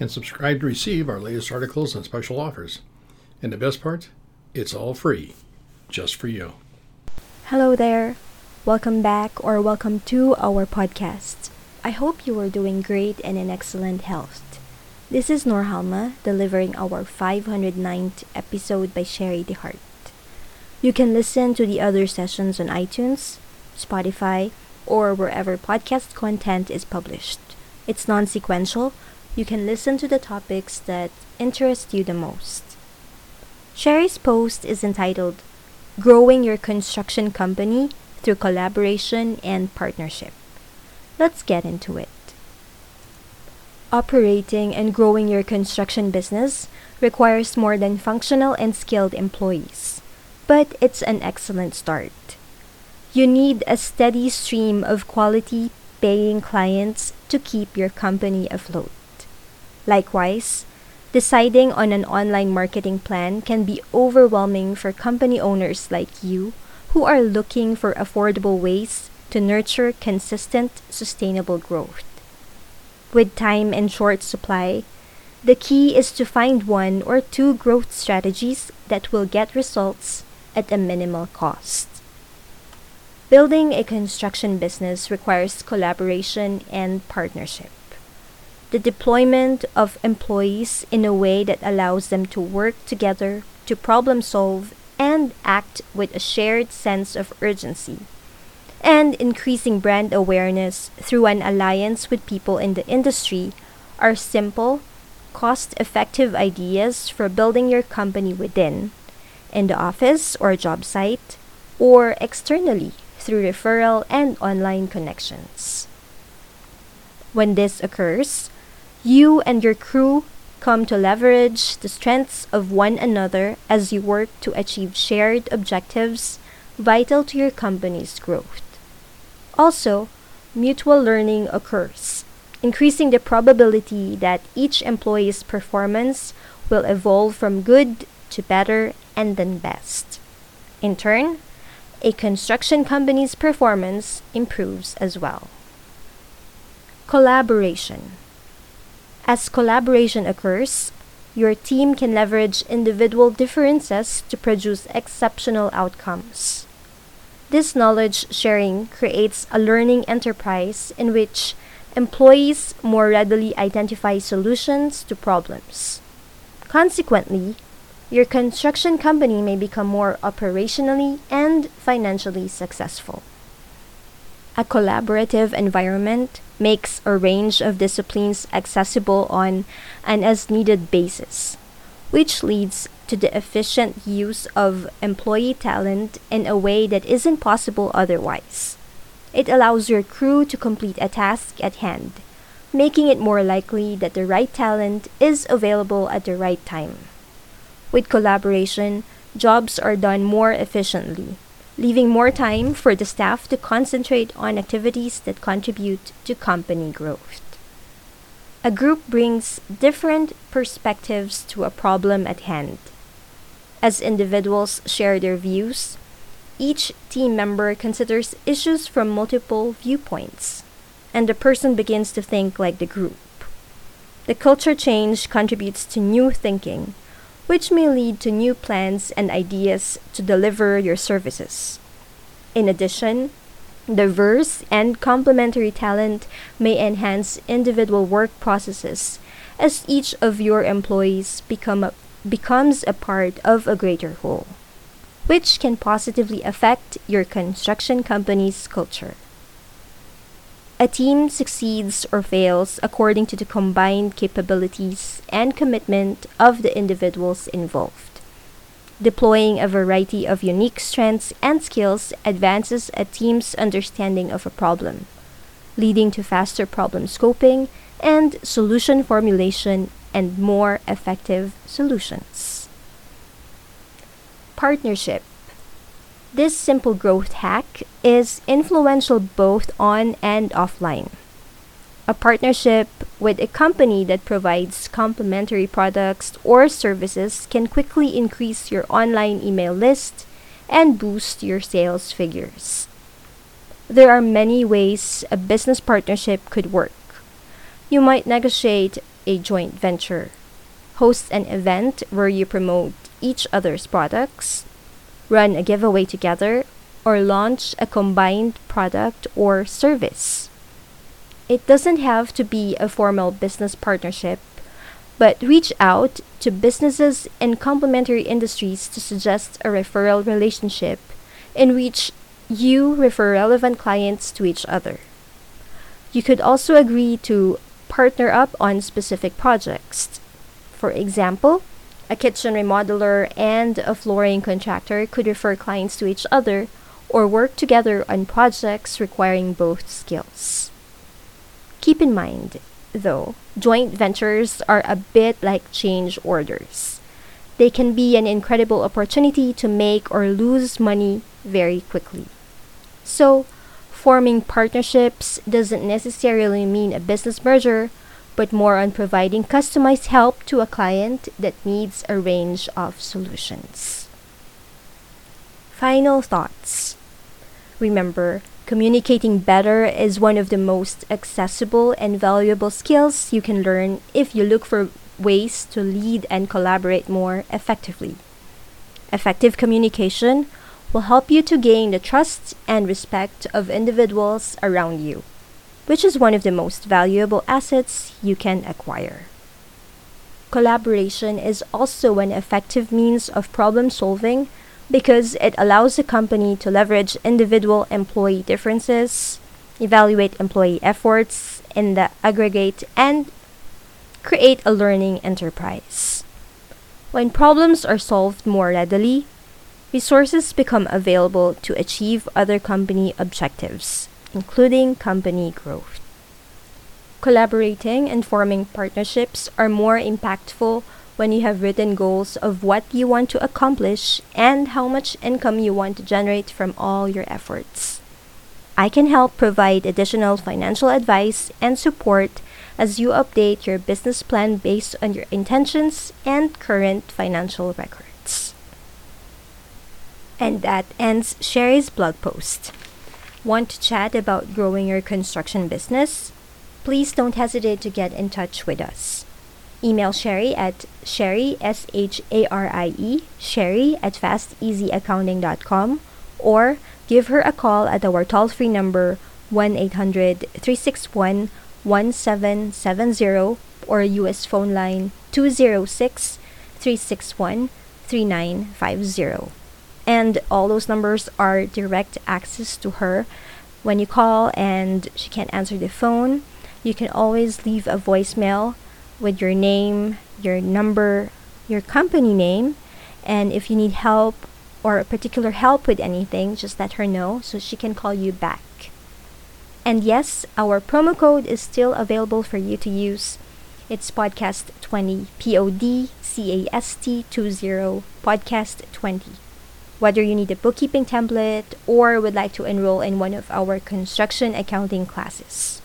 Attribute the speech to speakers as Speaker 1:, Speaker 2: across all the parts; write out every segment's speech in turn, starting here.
Speaker 1: and subscribe to receive our latest articles and special offers. And the best part, it's all free, just for you.
Speaker 2: Hello there. Welcome back or welcome to our podcast. I hope you are doing great and in excellent health. This is Norhalma delivering our 509th episode by Sharie DeHart. You can listen to the other sessions on iTunes, Spotify, or wherever podcast content is published. It's non sequential. You can listen to the topics that interest you the most. Sharie's post is entitled Growing Your Construction Company Through Collaboration and Partnership. Let's get into it. Operating and growing your construction business requires more than functional and skilled employees, but it's an excellent start. You need a steady stream of quality paying clients to keep your company afloat. Likewise, deciding on an online marketing plan can be overwhelming for company owners like you who are looking for affordable ways to nurture consistent, sustainable growth. With time in short supply, the key is to find one or two growth strategies that will get results at a minimal cost. Building a construction business requires collaboration and partnership. The deployment of employees in a way that allows them to work together to problem solve and act with a shared sense of urgency. And increasing brand awareness through an alliance with people in the industry are simple, cost effective ideas for building your company within, in the office or job site, or externally through referral and online connections. When this occurs, you and your crew come to leverage the strengths of one another as you work to achieve shared objectives vital to your company's growth. Also, mutual learning occurs, increasing the probability that each employee's performance will evolve from good to better and then best. In turn, a construction company's performance improves as well. Collaboration. As collaboration occurs, your team can leverage individual differences to produce exceptional outcomes. This knowledge sharing creates a learning enterprise in which employees more readily identify solutions to problems. Consequently, your construction company may become more operationally and financially successful. A collaborative environment makes a range of disciplines accessible on an as needed basis, which leads to the efficient use of employee talent in a way that isn't possible otherwise. It allows your crew to complete a task at hand, making it more likely that the right talent is available at the right time. With collaboration, jobs are done more efficiently, leaving more time for the staff to concentrate on activities that contribute to company growth. A group brings different perspectives to a problem at hand. As individuals share their views, each team member considers issues from multiple viewpoints, and the person begins to think like the group. The culture change contributes to new thinking which may lead to new plans and ideas to deliver your services. In addition, diverse and complementary talent may enhance individual work processes as each of your employees become a, becomes a part of a greater whole, which can positively affect your construction company's culture. A team succeeds or fails according to the combined capabilities and commitment of the individuals involved. Deploying a variety of unique strengths and skills advances a team's understanding of a problem, leading to faster problem scoping and solution formulation and more effective solutions. Partnership. This simple growth hack is influential both on and offline. A partnership with a company that provides complementary products or services can quickly increase your online email list and boost your sales figures. There are many ways a business partnership could work. You might negotiate a joint venture, host an event where you promote each other's products, run a giveaway together, or launch a combined product or service. It doesn't have to be a formal business partnership, but reach out to businesses in complementary industries to suggest a referral relationship in which you refer relevant clients to each other. You could also agree to partner up on specific projects. For example, a kitchen remodeler and a flooring contractor could refer clients to each other or work together on projects requiring both skills. Keep in mind, though, joint ventures are a bit like change orders. They can be an incredible opportunity to make or lose money very quickly. So, forming partnerships doesn't necessarily mean a business merger, but more on providing customized help to a client that needs a range of solutions. Final thoughts. Remember, Communicating better is one of the most accessible and valuable skills you can learn if you look for ways to lead and collaborate more effectively. Effective communication will help you to gain the trust and respect of individuals around you, which is one of the most valuable assets you can acquire. Collaboration is also an effective means of problem solving because it allows the company to leverage individual employee differences, evaluate employee efforts in the aggregate, and create a learning enterprise. When problems are solved more readily, resources become available to achieve other company objectives, including company growth. Collaborating and forming partnerships are more impactful when you have written goals of what you want to accomplish and how much income you want to generate from all your efforts. I can help provide additional financial advice and support as you update your business plan based on your intentions and current financial records. And that ends Sharie's blog post. Want to chat about growing your construction business? Please don't hesitate to get in touch with us. Email Sharie at Sharie, S H A R I E, Sharie at fasteasyaccounting.com or give her a call at our toll free number 1 800 361 1770 or US phone line 206 361 3950. And all those numbers are direct access to her. When you call and she can't answer the phone, you can always leave a voicemail with your name, your number, your company name, and if you need help or particular help with anything, just let her know so she can call you back. And yes, our promo code is still available for you to use. It's podcast 20, P O D C A S T 20, podcast 20. Whether you need a bookkeeping template or would like to enroll in one of our construction accounting classes.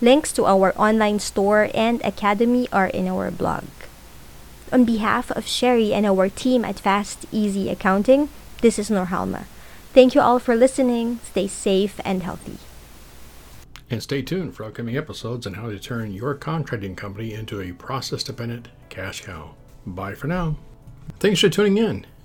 Speaker 2: Links to our online store and academy are in our blog. On behalf of Sharie and our team at Fast Easy Accounting, this is Norhalma. Thank you all for listening. Stay safe and healthy.
Speaker 1: And stay tuned for upcoming episodes on how to turn your contracting company into a process dependent cash cow. Bye for now. Thanks for tuning in.